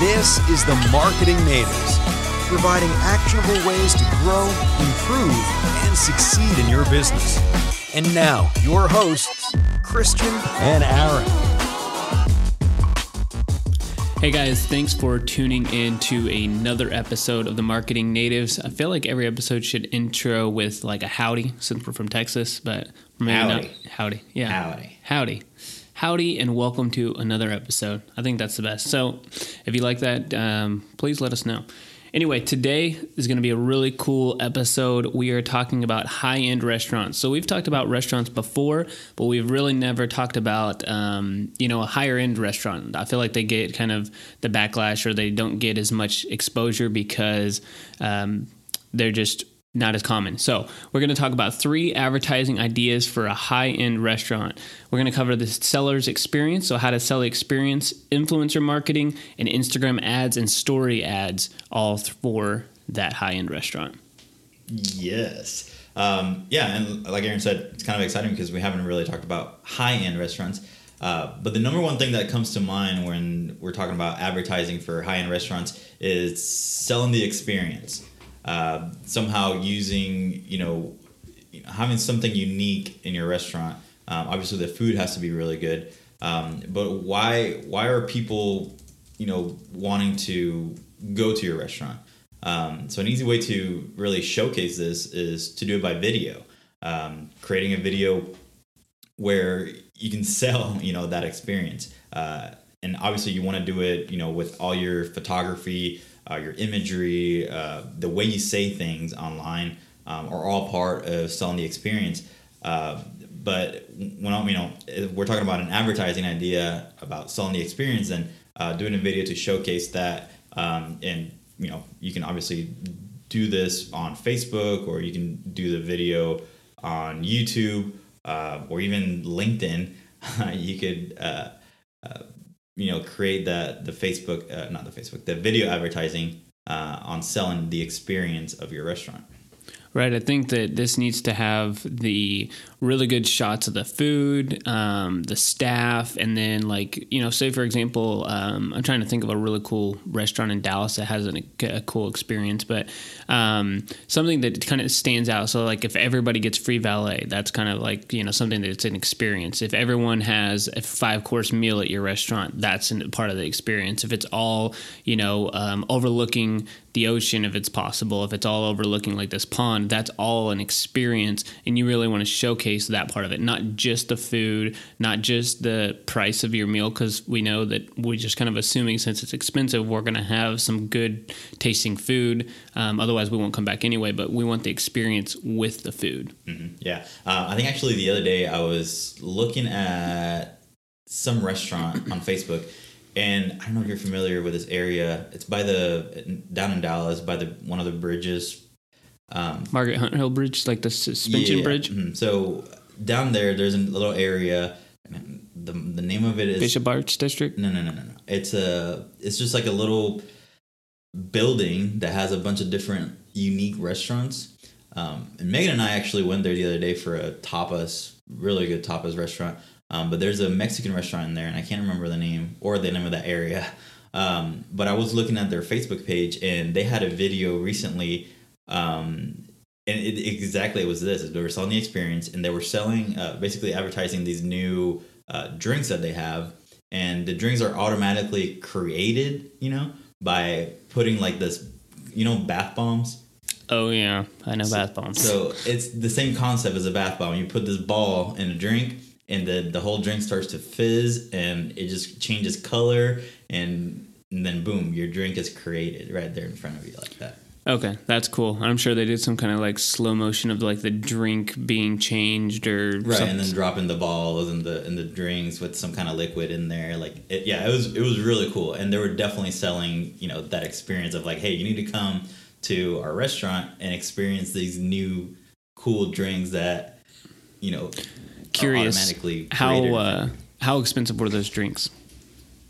This is the Marketing Natives, providing actionable ways to grow, improve, and succeed in your business. And now, your hosts, Christian and Aaron. Hey guys, thanks for tuning in to another episode of the Marketing Natives. I feel like every episode should intro with like a howdy since we're from Texas, but maybe Howdy. not. Howdy. Yeah. Howdy. Howdy. Howdy, and welcome to another episode. I think that's the best. So if you like that, um, please let us know. Anyway, today is going to be a really cool episode. We are talking about high end restaurants. So we've talked about restaurants before, but we've really never talked about um, you know a higher end restaurant. I feel like they get kind of the backlash or they don't get as much exposure because um, they're just not as common. So, we're going to talk about three advertising ideas for a high end restaurant. We're going to cover the seller's experience, so how to sell the experience, influencer marketing, and Instagram ads and story ads, all for that high end restaurant. Yes. Um, yeah, and like Aaron said, it's kind of exciting because we haven't really talked about high end restaurants. Uh, but the number one thing that comes to mind when we're talking about advertising for high end restaurants is selling the experience. Uh, somehow using, you know, having something unique in your restaurant. Um, obviously, the food has to be really good. Um, but why why are people, you know, wanting to go to your restaurant? Um, so an easy way to really showcase this is to do it by video, um, creating a video where you can sell, you know, that experience. Uh, and obviously, you want to do it, you know, with all your photography, uh, your imagery, uh, the way you say things online um, are all part of selling the experience. Uh, but when I, you know, we're talking about an advertising idea about selling the experience and uh, doing a video to showcase that, um, and you know, you can obviously do this on Facebook or you can do the video on YouTube uh, or even LinkedIn. you could, uh, you know, create the the Facebook, uh, not the Facebook, the video advertising uh, on selling the experience of your restaurant. Right. I think that this needs to have the really good shots of the food, um, the staff, and then, like, you know, say, for example, um, I'm trying to think of a really cool restaurant in Dallas that has an, a cool experience, but um, something that kind of stands out. So, like, if everybody gets free valet, that's kind of like, you know, something that's an experience. If everyone has a five course meal at your restaurant, that's part of the experience. If it's all, you know, um, overlooking the ocean if it's possible if it's all overlooking like this pond that's all an experience and you really want to showcase that part of it not just the food not just the price of your meal because we know that we're just kind of assuming since it's expensive we're going to have some good tasting food um, otherwise we won't come back anyway but we want the experience with the food mm-hmm. yeah uh, i think actually the other day i was looking at some restaurant on facebook and I don't know if you're familiar with this area. It's by the down in Dallas by the one of the bridges. Um, Margaret Hunt Hill Bridge, like the suspension yeah, bridge. Mm-hmm. So down there, there's a little area. The, the name of it is Bishop Arts District. No, no, no, no, no. It's a. It's just like a little building that has a bunch of different unique restaurants. Um, and Megan and I actually went there the other day for a tapas, really good tapas restaurant. Um, but there's a Mexican restaurant in there, and I can't remember the name or the name of that area. Um, but I was looking at their Facebook page, and they had a video recently, um, and it, exactly it was this: they were selling the experience, and they were selling, uh, basically advertising these new uh, drinks that they have, and the drinks are automatically created, you know, by putting like this, you know, bath bombs. Oh yeah, I know so, bath bombs. So it's the same concept as a bath bomb. You put this ball in a drink and the the whole drink starts to fizz and it just changes color and, and then boom your drink is created right there in front of you like that okay that's cool i'm sure they did some kind of like slow motion of like the drink being changed or right something. and then dropping the balls and the and the drinks with some kind of liquid in there like it, yeah it was it was really cool and they were definitely selling you know that experience of like hey you need to come to our restaurant and experience these new cool drinks that you know curious how uh, how expensive were those drinks?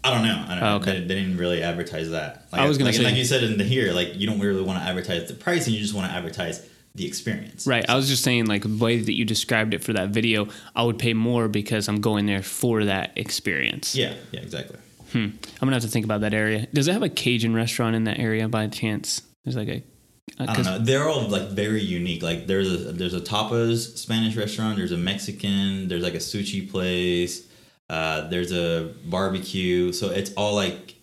I don't know. I don't oh, okay. They, they, didn't really advertise that. Like, I was gonna say, like you said in the here, like you don't really want to advertise the price, and you just want to advertise the experience. Right. So. I was just saying, like the way that you described it for that video, I would pay more because I'm going there for that experience. Yeah. Yeah. Exactly. Hmm. I'm gonna have to think about that area. Does it have a Cajun restaurant in that area by chance? There's like a. uh, I don't know. They're all like very unique. Like there's a there's a tapas Spanish restaurant. There's a Mexican. There's like a sushi place. Uh, there's a barbecue. So it's all like,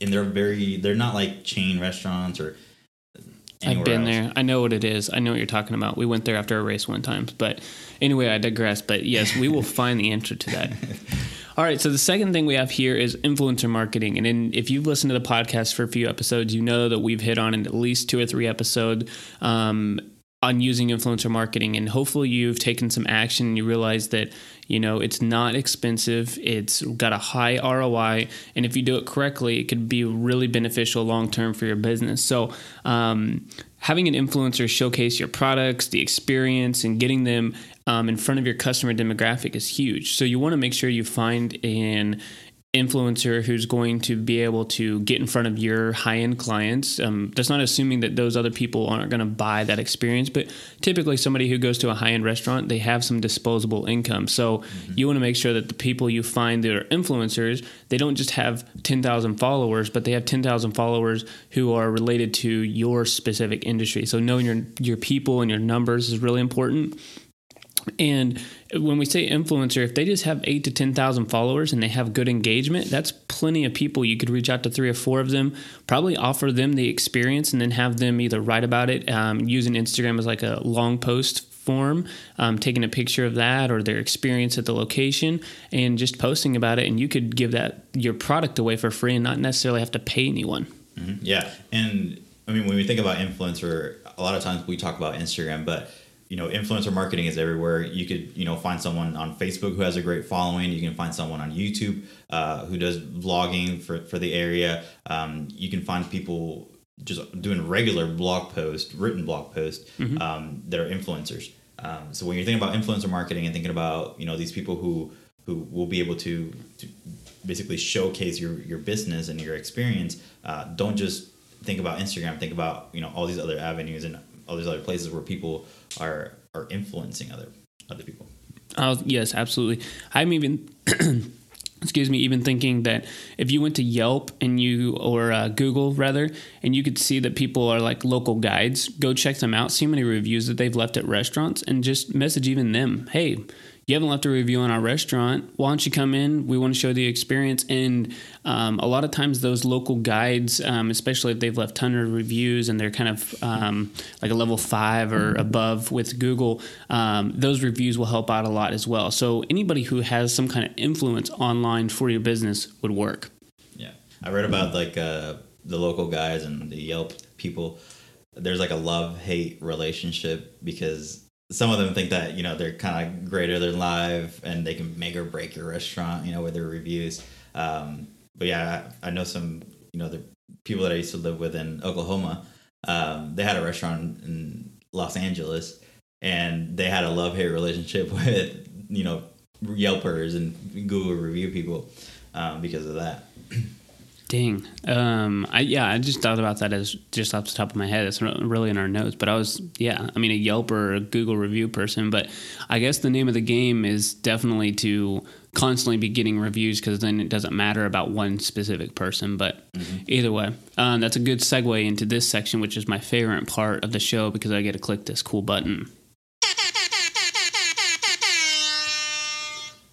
and they're very. They're not like chain restaurants or. I've been else. there. I know what it is. I know what you're talking about. We went there after a race one time. But anyway, I digress. But yes, we will find the answer to that. All right. So the second thing we have here is influencer marketing. And in, if you've listened to the podcast for a few episodes, you know that we've hit on in at least two or three episodes um, on using influencer marketing. And hopefully you've taken some action and you realize that, you know, it's not expensive. It's got a high ROI. And if you do it correctly, it could be really beneficial long term for your business. So, um, having an influencer showcase your products, the experience, and getting them um, in front of your customer demographic is huge. So, you want to make sure you find an influencer who's going to be able to get in front of your high end clients. Um, that's not assuming that those other people aren't going to buy that experience, but typically somebody who goes to a high end restaurant, they have some disposable income. So you want to make sure that the people you find that are influencers, they don't just have 10,000 followers, but they have 10,000 followers who are related to your specific industry. So knowing your your people and your numbers is really important. And when we say influencer, if they just have eight to 10,000 followers and they have good engagement, that's plenty of people. You could reach out to three or four of them, probably offer them the experience and then have them either write about it, um, using Instagram as like a long post form, um, taking a picture of that or their experience at the location and just posting about it. And you could give that your product away for free and not necessarily have to pay anyone. Mhm. Yeah, and I mean when we think about influencer, a lot of times we talk about Instagram, but you know, influencer marketing is everywhere. You could you know find someone on Facebook who has a great following. You can find someone on YouTube uh, who does vlogging for for the area. Um, you can find people just doing regular blog post, written blog post um, that are influencers. Um, so when you're thinking about influencer marketing and thinking about you know these people who who will be able to, to basically showcase your your business and your experience, uh, don't just think about Instagram. Think about you know all these other avenues and all these other places where people are are influencing other other people. Yes, absolutely. I'm even excuse me, even thinking that if you went to Yelp and you or uh, Google rather, and you could see that people are like local guides, go check them out, see how many reviews that they've left at restaurants, and just message even them, hey. You haven't left a review on our restaurant. Why don't you come in? We want to show the experience. And um, a lot of times, those local guides, um, especially if they've left ton of reviews and they're kind of um, like a level five or above with Google, um, those reviews will help out a lot as well. So anybody who has some kind of influence online for your business would work. Yeah, I read about like uh, the local guys and the Yelp people. There's like a love hate relationship because some of them think that you know they're kind of greater than live and they can make or break your restaurant, you know, with their reviews. Um, but yeah, I, know some you know the people that I used to live with in Oklahoma. Um, they had a restaurant in Los Angeles, and they had a love hate relationship with you know Yelpers and Google review people um, because of that. Dang. Um, I yeah, I just thought about that as just off the top of my head. It's not really in our notes, but I was yeah. I mean, a Yelp or a Google review person, but I guess the name of the game is definitely to constantly be getting reviews because then it doesn't matter about one specific person. But either way, um, that's a good segue into this section, which is my favorite part of the show because I get to click this cool button.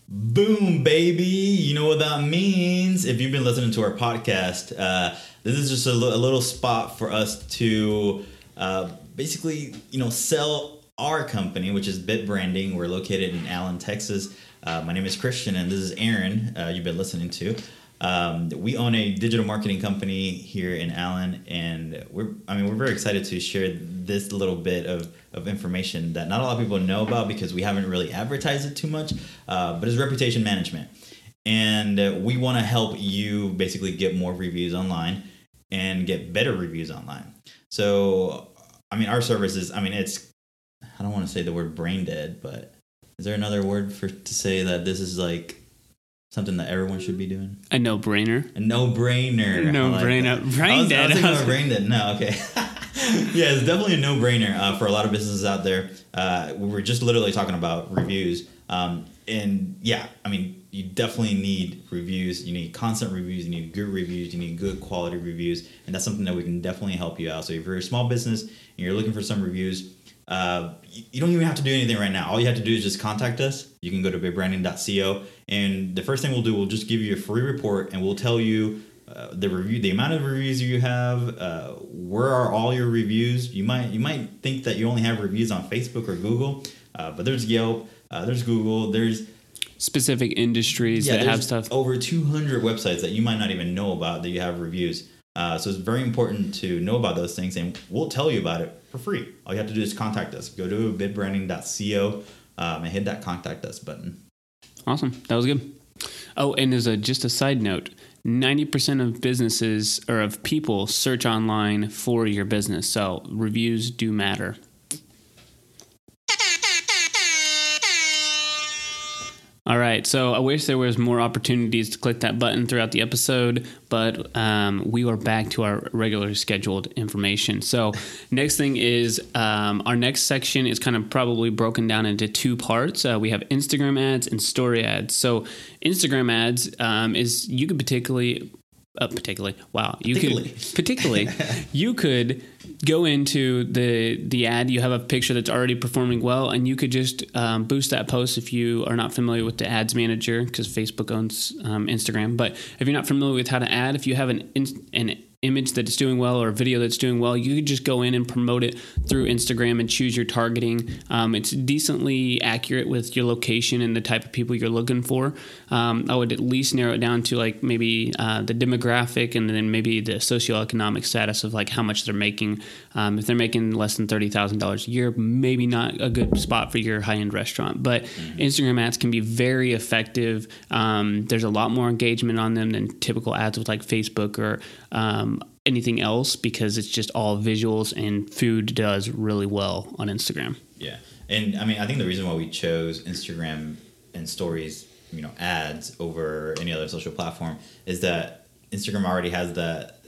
Boom, baby. Know what that means. If you've been listening to our podcast, uh, this is just a, little spot for us to uh, basically, you know, sell our company, which is Bit Branding. We're located in Allen, Texas. Uh, my name is Christian, and this is Aaron. Uh, you've been listening to. Um, we own a digital marketing company here in Allen, and we're I mean we're very excited to share this little bit of, of information that not a lot of people know about because we haven't really advertised it too much. Uh, but it's reputation management, and we want to help you basically get more reviews online and get better reviews online. So I mean our service is I mean it's I don't want to say the word brain dead, but is there another word for to say that this is like something that everyone should be doing? A no brainer. A no brainer. No-brainer. Brain I was, dead. I was thinking about brain dead. No, okay. yeah, it's definitely a no brainer uh, for a lot of businesses out there. Uh, we were just literally talking about reviews. Um, and yeah, I mean, you definitely need reviews. You need constant reviews. You need good reviews. You need good quality reviews, and that's something that we can definitely help you out. So if you're a small business and you're looking for some reviews, uh, you don't even have to do anything right now. All you have to do is just contact us. You can go to bitbranding.co, and the first thing we'll do, we'll just give you a free report, and we'll tell you uh, the review, the amount of reviews you have, uh, where are all your reviews. You might you might think that you only have reviews on Facebook or Google, uh, but there's Yelp, uh, there's Google, there's specific industries that have stuff. Over 200 websites that you might not even know about that you have reviews. Uh, so it's very important to know about those things, and we'll tell you about it for free. All you have to do is contact us. Go to bitbranding.co um, and hit that contact us button. Awesome. That was good. Oh, and as a just a side note, 90% of businesses or of people search online for your business. So reviews do matter. All right, so I wish there was more opportunities to click that button throughout the episode, but um, we are back to our regular scheduled information. So next thing is um, our next section is kind of probably broken down into two parts. Uh, we have Instagram ads and story ads. So Instagram ads um, is you could particularly uh, particularly wow you Particularly. could particularly you could go into the the ad you have a picture that's already performing well and you could just um, boost that post if you are not familiar with the ads manager because facebook owns um, instagram but if you're not familiar with how to add if you have an in- an image that's doing well or a video that's doing well, you could just go in and promote it through Instagram and choose your targeting. Um, it's decently accurate with your location and the type of people you're looking for. Um, I would at least narrow it down to like maybe uh, the demographic and then maybe the socioeconomic status of like how much they're making. Um, if they're making less than thirty thousand dollars a year, maybe not a good spot for your high end restaurant. But Instagram ads can be very effective. Um, there's a lot more engagement on them than typical ads with like Facebook or um, anything else because it's just all visuals and food does really well on Instagram. Yeah, and I mean, I think the reason why we chose Instagram and stories, you know, ads over any other social platform is that Instagram already has that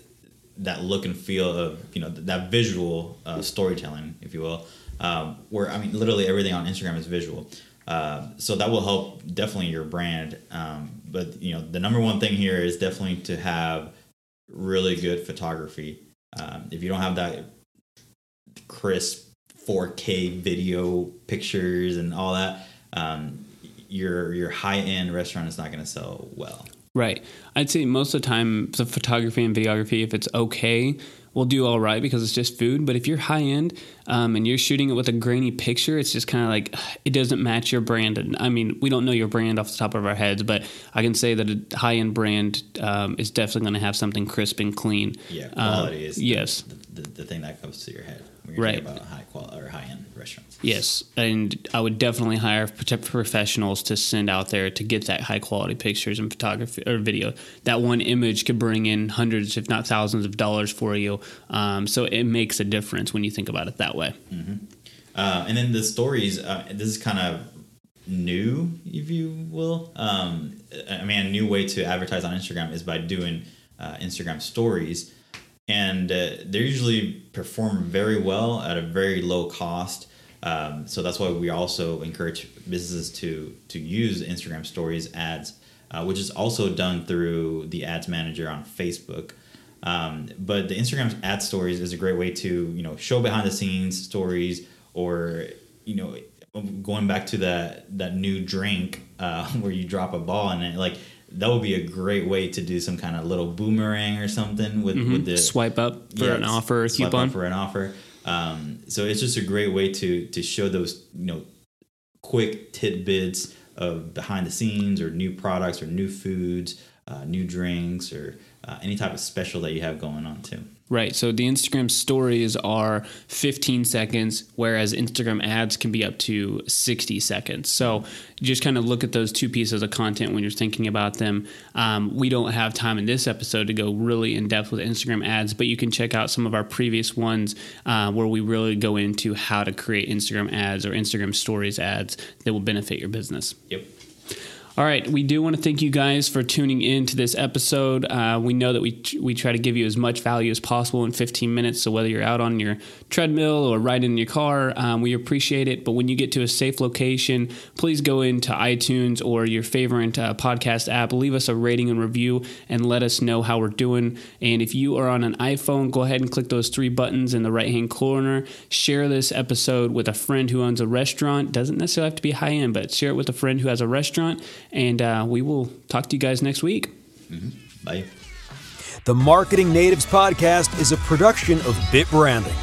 that look and feel of you know that visual uh, storytelling, if you will. Um, where I mean, literally everything on Instagram is visual. Uh, so that will help definitely your brand. Um, but you know, the number one thing here is definitely to have really good photography. Um, if you don't have that crisp 4K video pictures and all that, um, your your high end restaurant is not going to sell well. Right. I'd say most of the time, the photography and videography, if it's okay, will do all right because it's just food. But if you're high end um, and you're shooting it with a grainy picture, it's just kind of like it doesn't match your brand. And I mean, we don't know your brand off the top of our heads, but I can say that a high end brand um, is definitely going to have something crisp and clean. Yeah, Um, quality is yes. the, the, the thing that comes to your head when you're Right. about high quality or high end restaurants. Yes, and I would definitely hire professionals to send out there to get that high quality pictures and photography or video. That one image could bring in hundreds, if not thousands, of dollars for you. Um, so it makes a difference when you think about it that way. Uh, and then the stories, uh, this is kind of new, if you will. Um, I mean, a new way to advertise on Instagram is by doing uh, Instagram stories. And uh, they usually perform very well at a very low cost. Um, so that's why we also encourage businesses to to use Instagram stories ads, uh, which is also done through the ads manager on Facebook. Um, but the Instagram ad stories is a great way to you know show behind the scenes stories or you know going back to that that new drink uh, where you drop a ball and like that would be a great way to do some kind of little boomerang or something with, with the Swipe up for yeah, an offer or swipe up coupon. for an offer. Um, so it's just a great way to to show those you know quick tidbits of behind the scenes or new products or new foods, uh, new drinks or uh, any type of special that you have going on too. Right. So the Instagram stories are 15 seconds, whereas Instagram ads can be up to 60 seconds. So just kind of look at those two pieces of content when you're thinking about them. Um, we don't have time in this episode to go really in depth with Instagram ads, but you can check out some of our previous ones uh, where we really go into how to create Instagram ads or Instagram stories ads that will benefit your business. Yep. All right, we do want to thank you guys for tuning in to this episode. Uh, we know that we we try to give you as much value as possible in 15 minutes. So whether you're out on your treadmill or riding in your car, um, we appreciate it. But when you get to a safe location, please go into iTunes or your favorite uh, podcast app, leave us a rating and review, and let us know how we're doing. And if you are on an iPhone, go ahead and click those three buttons in the right hand corner. Share this episode with a friend who owns a restaurant. Doesn't necessarily have to be high end, but share it with a friend who has a restaurant and uh, we will talk to you guys next week. Mm-hmm. Bye. The Marketing Natives Podcast is a production of Bit Branding.